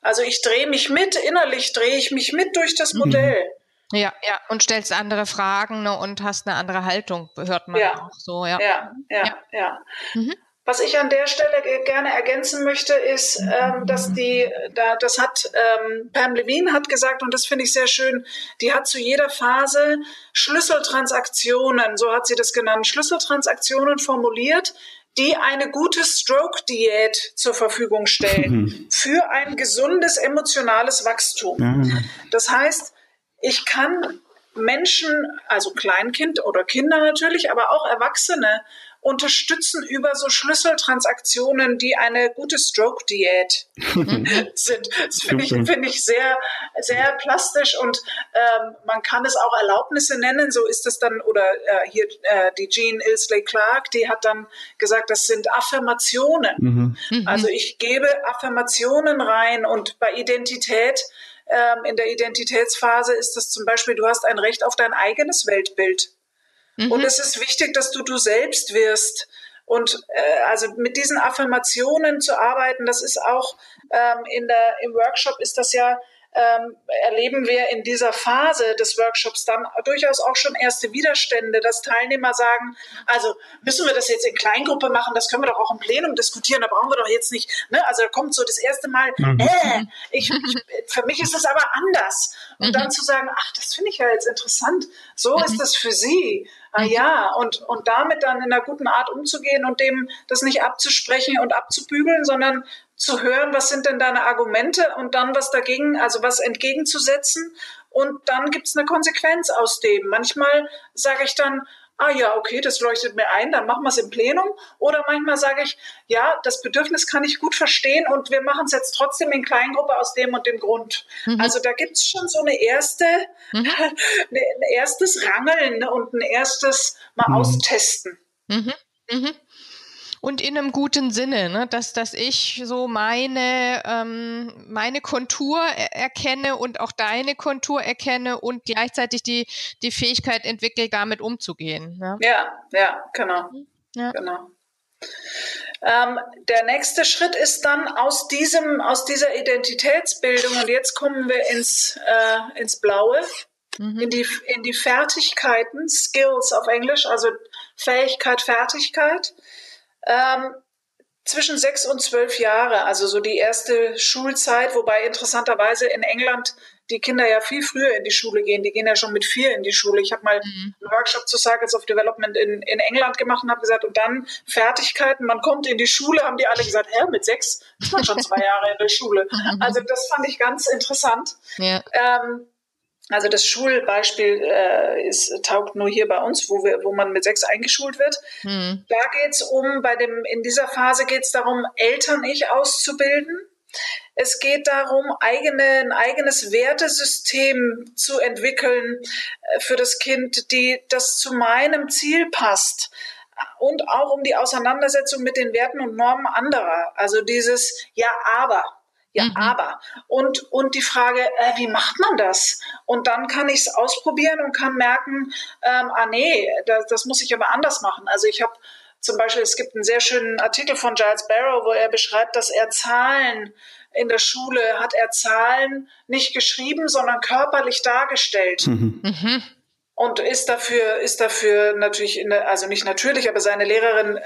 Also ich drehe mich mit, innerlich drehe ich mich mit durch das mhm. Modell. Mhm. Ja, ja, und stellst andere Fragen ne, und hast eine andere Haltung, hört man ja. auch so, ja. Ja, ja, ja. ja. Mhm. Was ich an der Stelle gerne ergänzen möchte, ist, ähm, dass die, da, das hat ähm, Pam Levine hat gesagt, und das finde ich sehr schön, die hat zu jeder Phase Schlüsseltransaktionen, so hat sie das genannt, Schlüsseltransaktionen formuliert, die eine gute Stroke-Diät zur Verfügung stellen für ein gesundes emotionales Wachstum. Das heißt, ich kann Menschen, also Kleinkind oder Kinder natürlich, aber auch Erwachsene unterstützen über so Schlüsseltransaktionen, die eine gute Stroke-Diät sind. Das finde ich, find ich sehr, sehr plastisch und ähm, man kann es auch Erlaubnisse nennen. So ist es dann, oder äh, hier äh, die Jean Ilsley Clark, die hat dann gesagt, das sind Affirmationen. Mhm. mhm. Also ich gebe Affirmationen rein und bei Identität ähm, in der Identitätsphase ist das zum Beispiel, du hast ein Recht auf dein eigenes Weltbild. Mhm. Und es ist wichtig, dass du du selbst wirst. Und äh, also mit diesen Affirmationen zu arbeiten, das ist auch ähm, in der, im Workshop ist das ja ähm, erleben wir in dieser Phase des Workshops dann durchaus auch schon erste Widerstände, dass Teilnehmer sagen, also müssen wir das jetzt in Kleingruppe machen, das können wir doch auch im Plenum diskutieren, da brauchen wir doch jetzt nicht, ne? also da kommt so das erste Mal, mhm. äh, ich, ich, für mich ist es aber anders. Und mhm. dann zu sagen, ach, das finde ich ja jetzt interessant, so mhm. ist das für Sie. Ah ja, und, und damit dann in einer guten Art umzugehen und dem das nicht abzusprechen und abzubügeln, sondern zu hören, was sind denn deine Argumente und dann was dagegen, also was entgegenzusetzen. Und dann gibt es eine Konsequenz aus dem. Manchmal sage ich dann, ah ja, okay, das leuchtet mir ein, dann machen wir es im Plenum. Oder manchmal sage ich, ja, das Bedürfnis kann ich gut verstehen und wir machen es jetzt trotzdem in Kleingruppe aus dem und dem Grund. Mhm. Also da gibt es schon so eine erste, mhm. ein erstes Rangeln und ein erstes Mal mhm. austesten. Mhm. Und in einem guten Sinne, ne? dass, dass ich so meine, ähm, meine Kontur erkenne und auch deine Kontur erkenne und gleichzeitig die, die Fähigkeit entwickle, damit umzugehen. Ne? Ja, ja, genau. Ja. genau. Ähm, der nächste Schritt ist dann aus diesem, aus dieser Identitätsbildung, und jetzt kommen wir ins, äh, ins Blaue, mhm. in, die, in die Fertigkeiten, Skills auf Englisch, also Fähigkeit, Fertigkeit. Ähm, zwischen sechs und zwölf Jahre, also so die erste Schulzeit, wobei interessanterweise in England die Kinder ja viel früher in die Schule gehen. Die gehen ja schon mit vier in die Schule. Ich habe mal mhm. einen Workshop zu Circles of Development in, in England gemacht und habe gesagt, und dann Fertigkeiten, man kommt in die Schule, haben die alle gesagt, hä, mit sechs ist man schon zwei Jahre in der Schule. Also das fand ich ganz interessant. Ja. Ähm, also das Schulbeispiel äh, ist, taugt nur hier bei uns, wo, wir, wo man mit sechs eingeschult wird. Mhm. Da geht es um, bei dem, in dieser Phase geht es darum, Eltern-Ich auszubilden. Es geht darum, eigene, ein eigenes Wertesystem zu entwickeln äh, für das Kind, die das zu meinem Ziel passt. Und auch um die Auseinandersetzung mit den Werten und Normen anderer. Also dieses Ja, aber. Ja, mhm. aber. Und, und die Frage, äh, wie macht man das? Und dann kann ich es ausprobieren und kann merken, ähm, ah nee, das, das muss ich aber anders machen. Also ich habe zum Beispiel, es gibt einen sehr schönen Artikel von Giles Barrow, wo er beschreibt, dass er Zahlen in der Schule hat er Zahlen nicht geschrieben, sondern körperlich dargestellt. Mhm. Mhm und ist dafür, ist dafür natürlich, der, also nicht natürlich, aber seine Lehrerin äh,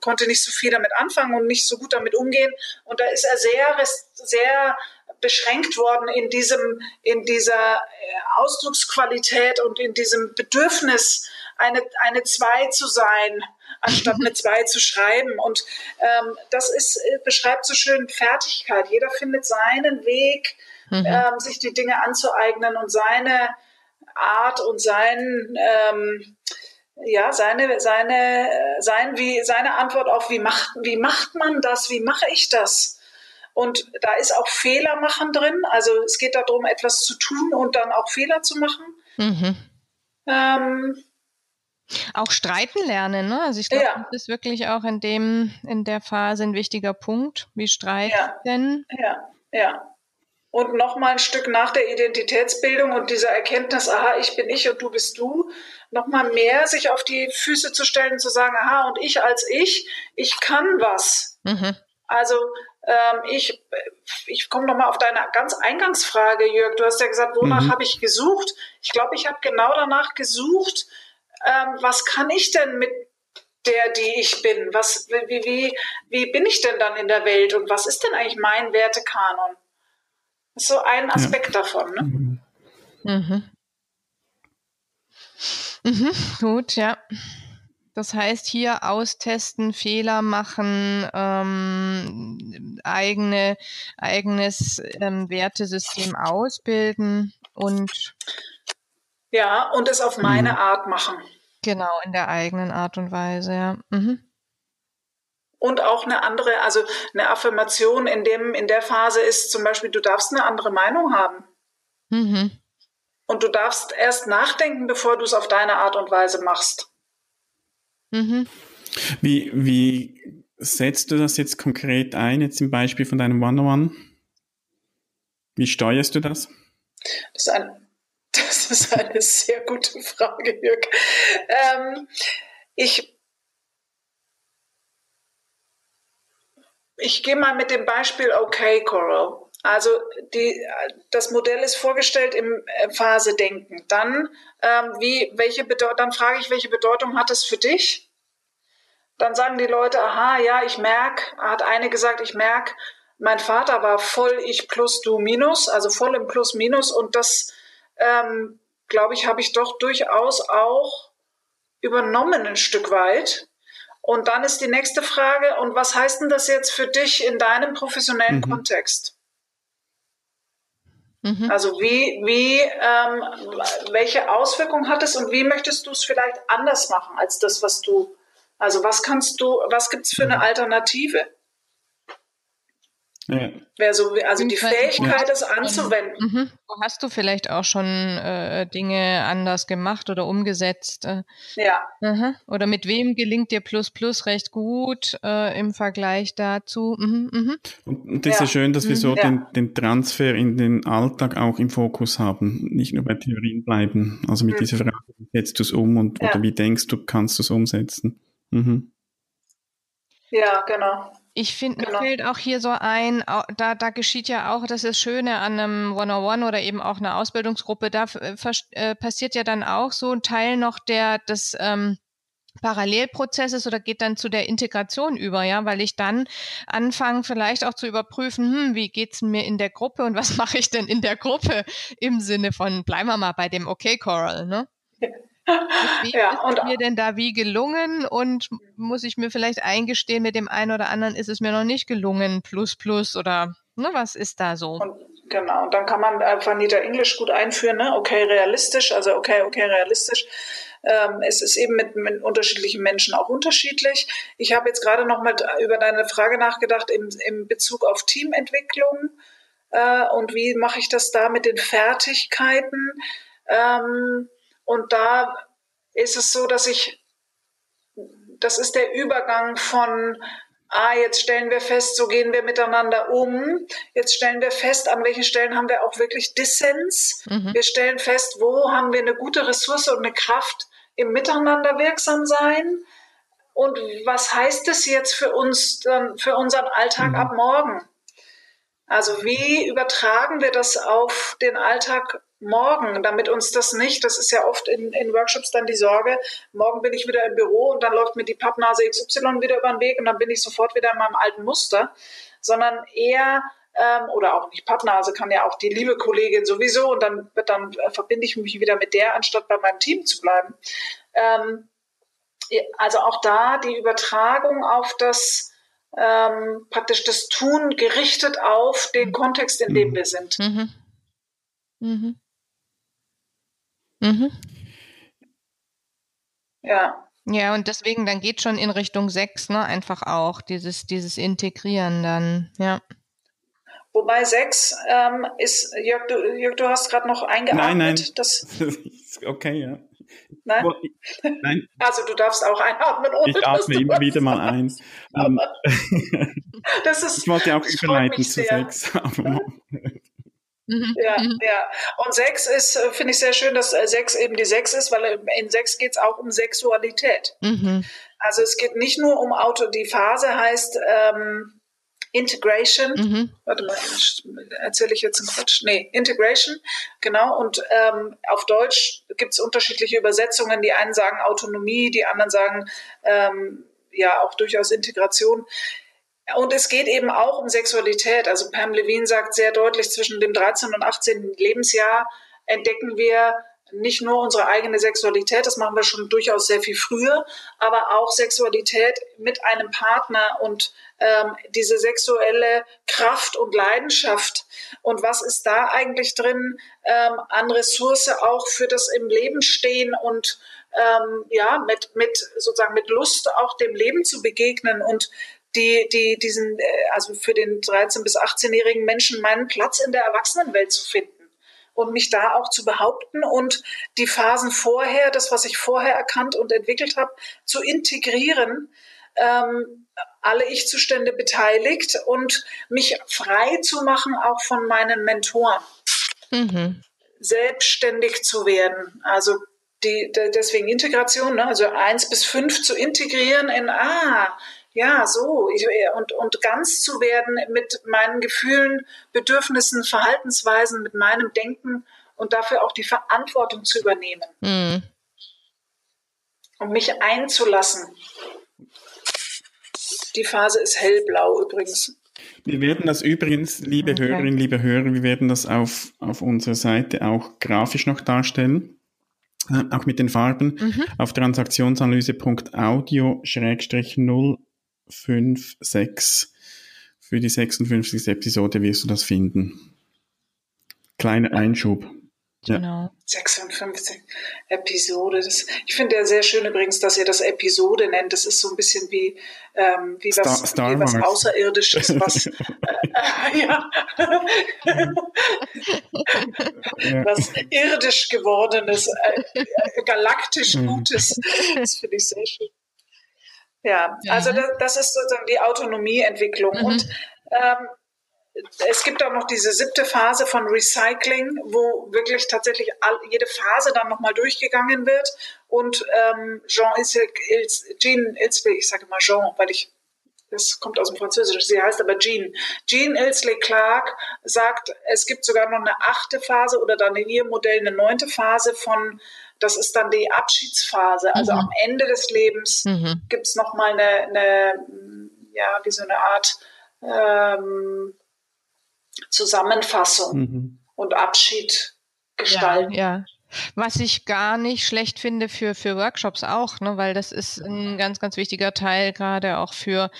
konnte nicht so viel damit anfangen und nicht so gut damit umgehen. Und da ist er sehr, sehr beschränkt worden in diesem, in dieser äh, Ausdrucksqualität und in diesem Bedürfnis, eine, eine Zwei zu sein, anstatt eine Zwei zu schreiben. Und ähm, das ist, äh, beschreibt so schön Fertigkeit. Jeder findet seinen Weg, mhm. ähm, sich die Dinge anzueignen und seine Art und sein, ähm, ja, seine, seine, sein, wie, seine Antwort auf, wie macht, wie macht man das, wie mache ich das? Und da ist auch Fehler machen drin. Also es geht darum, etwas zu tun und dann auch Fehler zu machen. Mhm. Ähm, auch streiten lernen, ne? Also ich glaube, ja. das ist wirklich auch in dem, in der Phase ein wichtiger Punkt. Wie streiten ja. Ja, ja und noch mal ein Stück nach der Identitätsbildung und dieser Erkenntnis, aha, ich bin ich und du bist du, noch mal mehr sich auf die Füße zu stellen und zu sagen, aha, und ich als ich, ich kann was. Mhm. Also ähm, ich, ich komme noch mal auf deine ganz Eingangsfrage, Jörg. Du hast ja gesagt, wonach mhm. habe ich gesucht? Ich glaube, ich habe genau danach gesucht, ähm, was kann ich denn mit der, die ich bin? Was, wie, wie, wie bin ich denn dann in der Welt und was ist denn eigentlich mein Wertekanon? Ist so ein Aspekt ja. davon. Ne? Mhm. Mhm. Mhm, gut, ja. Das heißt, hier austesten, Fehler machen, ähm, eigene, eigenes ähm, Wertesystem ausbilden und ja, und es auf meine mhm. Art machen. Genau, in der eigenen Art und Weise, ja. Mhm und auch eine andere, also eine Affirmation in dem, in der Phase ist zum Beispiel, du darfst eine andere Meinung haben. Mhm. Und du darfst erst nachdenken, bevor du es auf deine Art und Weise machst. Mhm. Wie, wie setzt du das jetzt konkret ein, jetzt im Beispiel von deinem One-on-One? Wie steuerst du das? Das ist, ein, das ist eine sehr gute Frage, Jörg. Ähm, ich Ich gehe mal mit dem Beispiel Okay Coral. Also die, das Modell ist vorgestellt im äh, Phase Denken. Dann, ähm, wie, welche dann frage ich, welche Bedeutung hat es für dich? Dann sagen die Leute, aha, ja, ich merke, hat eine gesagt, ich merke, mein Vater war voll ich plus du minus, also voll im Plus minus und das, ähm, glaube ich, habe ich doch durchaus auch übernommen ein Stück weit. Und dann ist die nächste Frage, und was heißt denn das jetzt für dich in deinem professionellen mhm. Kontext? Mhm. Also wie, wie, ähm, welche Auswirkungen hat es und wie möchtest du es vielleicht anders machen als das, was du, also was kannst du, was gibt es für eine mhm. Alternative? Ja. Wäre so, also die Fähigkeit, es anzuwenden. Mhm. Hast du vielleicht auch schon äh, Dinge anders gemacht oder umgesetzt? Äh? Ja. Aha. Oder mit wem gelingt dir Plus Plus recht gut äh, im Vergleich dazu? Mhm, mhm. Und, das ja. ist ja schön, dass wir so mhm. ja. den, den, Transfer in den Alltag auch im Fokus haben, nicht nur bei Theorien bleiben. Also mit mhm. dieser Frage, wie setzt du es um und oder wie denkst du, kannst du es umsetzen? Mhm. Ja, genau. Ich finde, genau. mir fällt auch hier so ein, da, da geschieht ja auch, das ist Schöne an einem One-on-One oder eben auch einer Ausbildungsgruppe, da äh, passiert ja dann auch so ein Teil noch der, des, ähm, Parallelprozess ist oder geht dann zu der Integration über, ja, weil ich dann anfange vielleicht auch zu überprüfen, hm, wie geht's mir in der Gruppe und was mache ich denn in der Gruppe im Sinne von, bleiben wir mal bei dem Okay Coral, ne? Wie ja, ist mir denn da wie gelungen und muss ich mir vielleicht eingestehen, mit dem einen oder anderen ist es mir noch nicht gelungen, plus plus oder ne, was ist da so? Und, genau, und dann kann man einfach Nita Englisch gut einführen, ne? okay, realistisch, also okay, okay, realistisch. Ähm, es ist eben mit, mit, unterschiedlichen Menschen auch unterschiedlich. Ich habe jetzt gerade noch mal über deine Frage nachgedacht im, im Bezug auf Teamentwicklung äh, und wie mache ich das da mit den Fertigkeiten. Ähm, und da ist es so, dass ich, das ist der Übergang von ah, jetzt stellen wir fest, so gehen wir miteinander um. Jetzt stellen wir fest, an welchen Stellen haben wir auch wirklich Dissens. Mhm. Wir stellen fest, wo haben wir eine gute Ressource und eine Kraft im Miteinander wirksam sein. Und was heißt es jetzt für uns, für unseren Alltag mhm. ab morgen? Also wie übertragen wir das auf den Alltag morgen, damit uns das nicht, das ist ja oft in, in Workshops dann die Sorge, morgen bin ich wieder im Büro und dann läuft mir die Pappnase XY wieder über den Weg und dann bin ich sofort wieder in meinem alten Muster, sondern eher ähm, oder auch nicht Pappnase kann ja auch die liebe Kollegin sowieso und dann, dann verbinde ich mich wieder mit der, anstatt bei meinem Team zu bleiben. Ähm, also auch da die Übertragung auf das ähm, praktisch das Tun gerichtet auf den Kontext, in dem mhm. wir sind. Mhm. Mhm. Mhm. Ja. Ja, und deswegen, dann geht schon in Richtung 6, ne, einfach auch, dieses, dieses Integrieren dann, ja. Wobei 6 ähm, ist, Jörg du, Jörg, du hast gerade noch eingeatmet. Nein, nein. Das, okay, ja. Nein? nein? Also du darfst auch einatmen. Ohne ich atme immer wieder mal ein. Um, das ist, ich wollte auch überleiten zu 6. Mhm. Ja, mhm. ja. Und sechs ist, äh, finde ich sehr schön, dass äh, sechs eben die sechs ist, weil in sechs geht es auch um Sexualität. Mhm. Also es geht nicht nur um Auto, die Phase heißt ähm, Integration. Mhm. Warte mal, erzähle ich jetzt einen Quatsch. Nee, Integration, genau. Und ähm, auf Deutsch gibt es unterschiedliche Übersetzungen. Die einen sagen Autonomie, die anderen sagen ähm, ja auch durchaus Integration. Und es geht eben auch um Sexualität. Also Pam Levine sagt sehr deutlich, zwischen dem 13. und 18. Lebensjahr entdecken wir nicht nur unsere eigene Sexualität, das machen wir schon durchaus sehr viel früher, aber auch Sexualität mit einem Partner und ähm, diese sexuelle Kraft und Leidenschaft. Und was ist da eigentlich drin ähm, an Ressource auch für das im Leben stehen und ähm, ja, mit, mit sozusagen mit Lust auch dem Leben zu begegnen und die, die, diesen, äh, also für den 13- bis 18-jährigen Menschen meinen Platz in der Erwachsenenwelt zu finden und mich da auch zu behaupten und die Phasen vorher, das, was ich vorher erkannt und entwickelt habe, zu integrieren, ähm, alle Ich-Zustände beteiligt und mich frei zu machen, auch von meinen Mentoren. Mhm. Selbstständig zu werden. Also die, deswegen Integration, ne? also eins bis fünf zu integrieren in, ah, ja, so, ich, und, und ganz zu werden mit meinen Gefühlen, Bedürfnissen, Verhaltensweisen, mit meinem Denken und dafür auch die Verantwortung zu übernehmen. Mhm. Um mich einzulassen. Die Phase ist hellblau übrigens. Wir werden das übrigens, liebe okay. Hörerinnen, liebe Hörer, wir werden das auf, auf unserer Seite auch grafisch noch darstellen. Äh, auch mit den Farben mhm. auf transaktionsanalyse.audio-0 5, 6. Für die 56. Episode wirst du das finden. Kleiner Einschub. Genau. 56 Episode. Das, ich finde ja sehr schön übrigens, dass ihr das Episode nennt. Das ist so ein bisschen wie, ähm, wie, Star, was, Star wie was Außerirdisches, was, äh, ja. was irdisch gewordenes, äh, galaktisch mhm. Gutes. Das finde ich sehr schön. Ja, also das, das, ist sozusagen die Autonomieentwicklung. Mhm. Und ähm, es gibt auch noch diese siebte Phase von Recycling, wo wirklich tatsächlich all, jede Phase dann nochmal durchgegangen wird. Und ähm, Jean Ilsley, Jean Ilsley, ich sage mal Jean, weil ich das kommt aus dem Französischen, sie heißt aber Jean. Jean Ilsley Clark sagt, es gibt sogar noch eine achte Phase oder dann in ihrem Modell eine neunte Phase von das ist dann die Abschiedsphase. Also mhm. am Ende des Lebens mhm. gibt es nochmal eine, eine, ja, wie so eine Art ähm, Zusammenfassung mhm. und Abschied gestalten. Ja, ja. Was ich gar nicht schlecht finde für, für Workshops auch, ne, weil das ist ein ganz, ganz wichtiger Teil, gerade auch für,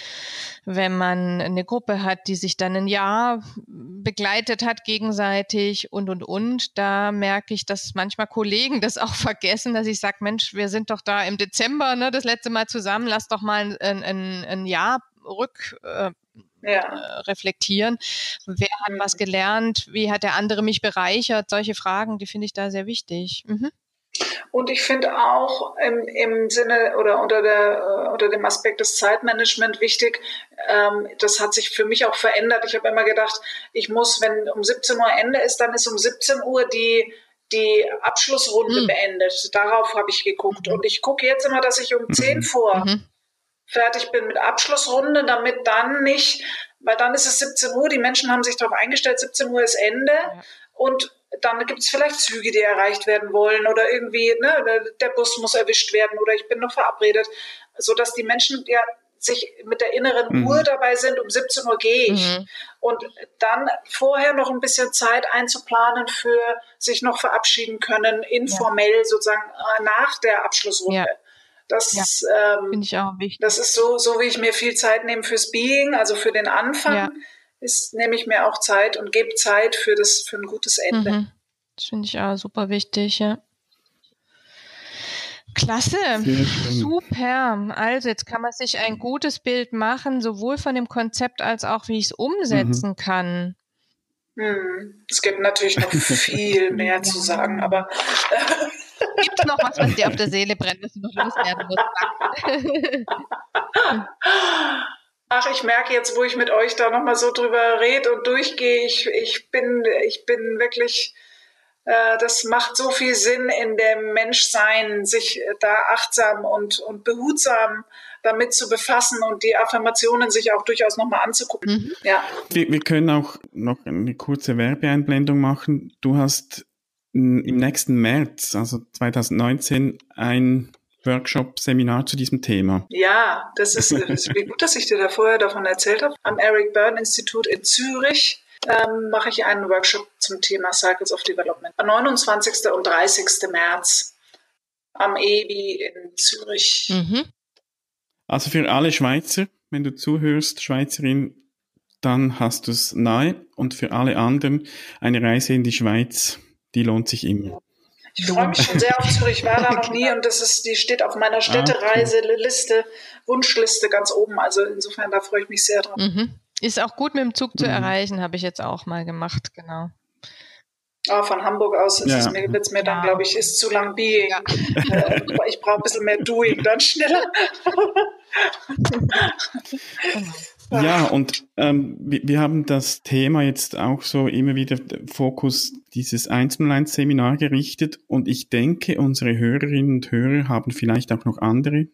wenn man eine Gruppe hat, die sich dann ein Jahr begleitet hat gegenseitig und, und, und. Da merke ich, dass manchmal Kollegen das auch vergessen, dass ich sage, Mensch, wir sind doch da im Dezember, ne, das letzte Mal zusammen, lass doch mal ein, ein, ein Jahr rück, äh, ja. Äh, reflektieren. Wer hat mhm. was gelernt? Wie hat der andere mich bereichert? Solche Fragen, die finde ich da sehr wichtig. Mhm. Und ich finde auch im, im Sinne oder unter, der, äh, unter dem Aspekt des Zeitmanagement wichtig, ähm, das hat sich für mich auch verändert. Ich habe immer gedacht, ich muss, wenn um 17 Uhr Ende ist, dann ist um 17 Uhr die, die Abschlussrunde mhm. beendet. Darauf habe ich geguckt. Mhm. Und ich gucke jetzt immer, dass ich um 10 mhm. vor mhm fertig bin mit Abschlussrunde, damit dann nicht, weil dann ist es 17 Uhr, die Menschen haben sich darauf eingestellt, 17 Uhr ist Ende ja. und dann gibt es vielleicht Züge, die erreicht werden wollen oder irgendwie, ne, der Bus muss erwischt werden oder ich bin noch verabredet, sodass die Menschen ja sich mit der inneren mhm. Uhr dabei sind, um 17 Uhr gehe ich. Mhm. Und dann vorher noch ein bisschen Zeit einzuplanen für sich noch verabschieden können, informell ja. sozusagen äh, nach der Abschlussrunde. Ja. Das, ja, ähm, ich auch wichtig. das ist so, so wie ich mir viel Zeit nehme fürs Being, also für den Anfang, ja. ist, nehme ich mir auch Zeit und gebe Zeit für das, für ein gutes Ende. Mhm. Das finde ich auch super wichtig, ja. Klasse, super. Also jetzt kann man sich ein gutes Bild machen, sowohl von dem Konzept als auch, wie ich es umsetzen mhm. kann. Hm. Es gibt natürlich noch viel mehr zu sagen, aber Gibt es noch was, was dir auf der Seele brennt, was du noch loswerden musst? Ach, ich merke jetzt, wo ich mit euch da nochmal so drüber rede und durchgehe, ich, ich, bin, ich bin wirklich, äh, das macht so viel Sinn in dem Menschsein, sich da achtsam und, und behutsam damit zu befassen und die Affirmationen sich auch durchaus nochmal anzugucken. Mhm. Ja. Wir, wir können auch noch eine kurze Werbeeinblendung machen. Du hast im nächsten März, also 2019, ein Workshop, Seminar zu diesem Thema. Ja, das ist, das ist wie gut, dass ich dir da vorher davon erzählt habe. Am Eric Byrne Institut in Zürich ähm, mache ich einen Workshop zum Thema Cycles of Development. Am 29. und 30. März am EBI in Zürich. Mhm. Also für alle Schweizer, wenn du zuhörst, Schweizerin, dann hast du es nahe und für alle anderen eine Reise in die Schweiz die lohnt sich immer. Ich freue mich schon sehr auf Zürich, ich war da noch nie und das ist, die steht auf meiner Städtereise-Liste, Wunschliste ganz oben. Also insofern, da freue ich mich sehr drauf. Mhm. Ist auch gut mit dem Zug zu mhm. erreichen, habe ich jetzt auch mal gemacht, genau. Oh, von Hamburg aus ist ja. es mir, wird's mir dann, glaube ich, ist zu lang Being. Ja. Äh, ich brauche ein bisschen mehr Doing, dann schneller. Ja, und ähm, wir, wir haben das Thema jetzt auch so immer wieder Fokus dieses 101-Seminar gerichtet und ich denke, unsere Hörerinnen und Hörer haben vielleicht auch noch andere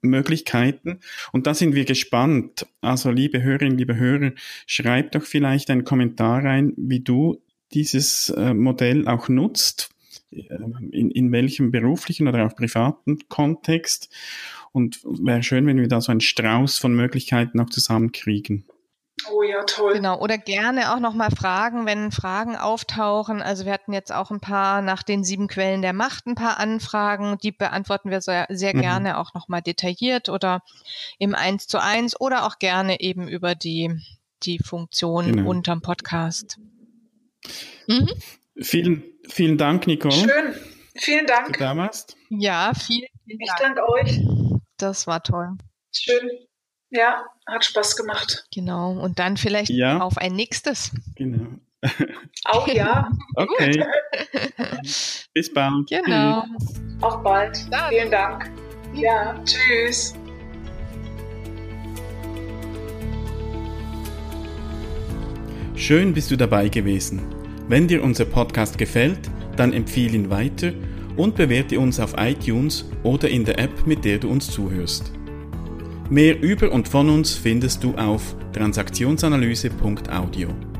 Möglichkeiten. Und da sind wir gespannt. Also, liebe Hörerinnen, liebe Hörer, schreibt doch vielleicht einen Kommentar rein, wie du dieses äh, Modell auch nutzt, in, in welchem beruflichen oder auch privaten Kontext. Und wäre schön, wenn wir da so einen Strauß von Möglichkeiten auch zusammenkriegen. Oh ja, toll. Genau. Oder gerne auch nochmal Fragen, wenn Fragen auftauchen. Also wir hatten jetzt auch ein paar nach den sieben Quellen der Macht ein paar Anfragen. Die beantworten wir sehr, sehr mhm. gerne auch nochmal detailliert oder im Eins zu eins oder auch gerne eben über die, die Funktion genau. unterm Podcast. Mhm. Vielen, vielen Dank, Nicole. Schön. Vielen Dank. Dass du da warst. Ja, vielen, vielen Dank. Ich danke euch. Das war toll. Schön. Ja, hat Spaß gemacht. Genau. Und dann vielleicht ja. auf ein nächstes. Genau. Auch ja. okay. Bis bald. Genau. Auf bald. Dann. Vielen Dank. Ja, tschüss. Schön bist du dabei gewesen. Wenn dir unser Podcast gefällt, dann empfehle ihn weiter und bewerte uns auf iTunes oder in der App, mit der du uns zuhörst. Mehr über und von uns findest du auf transaktionsanalyse.audio.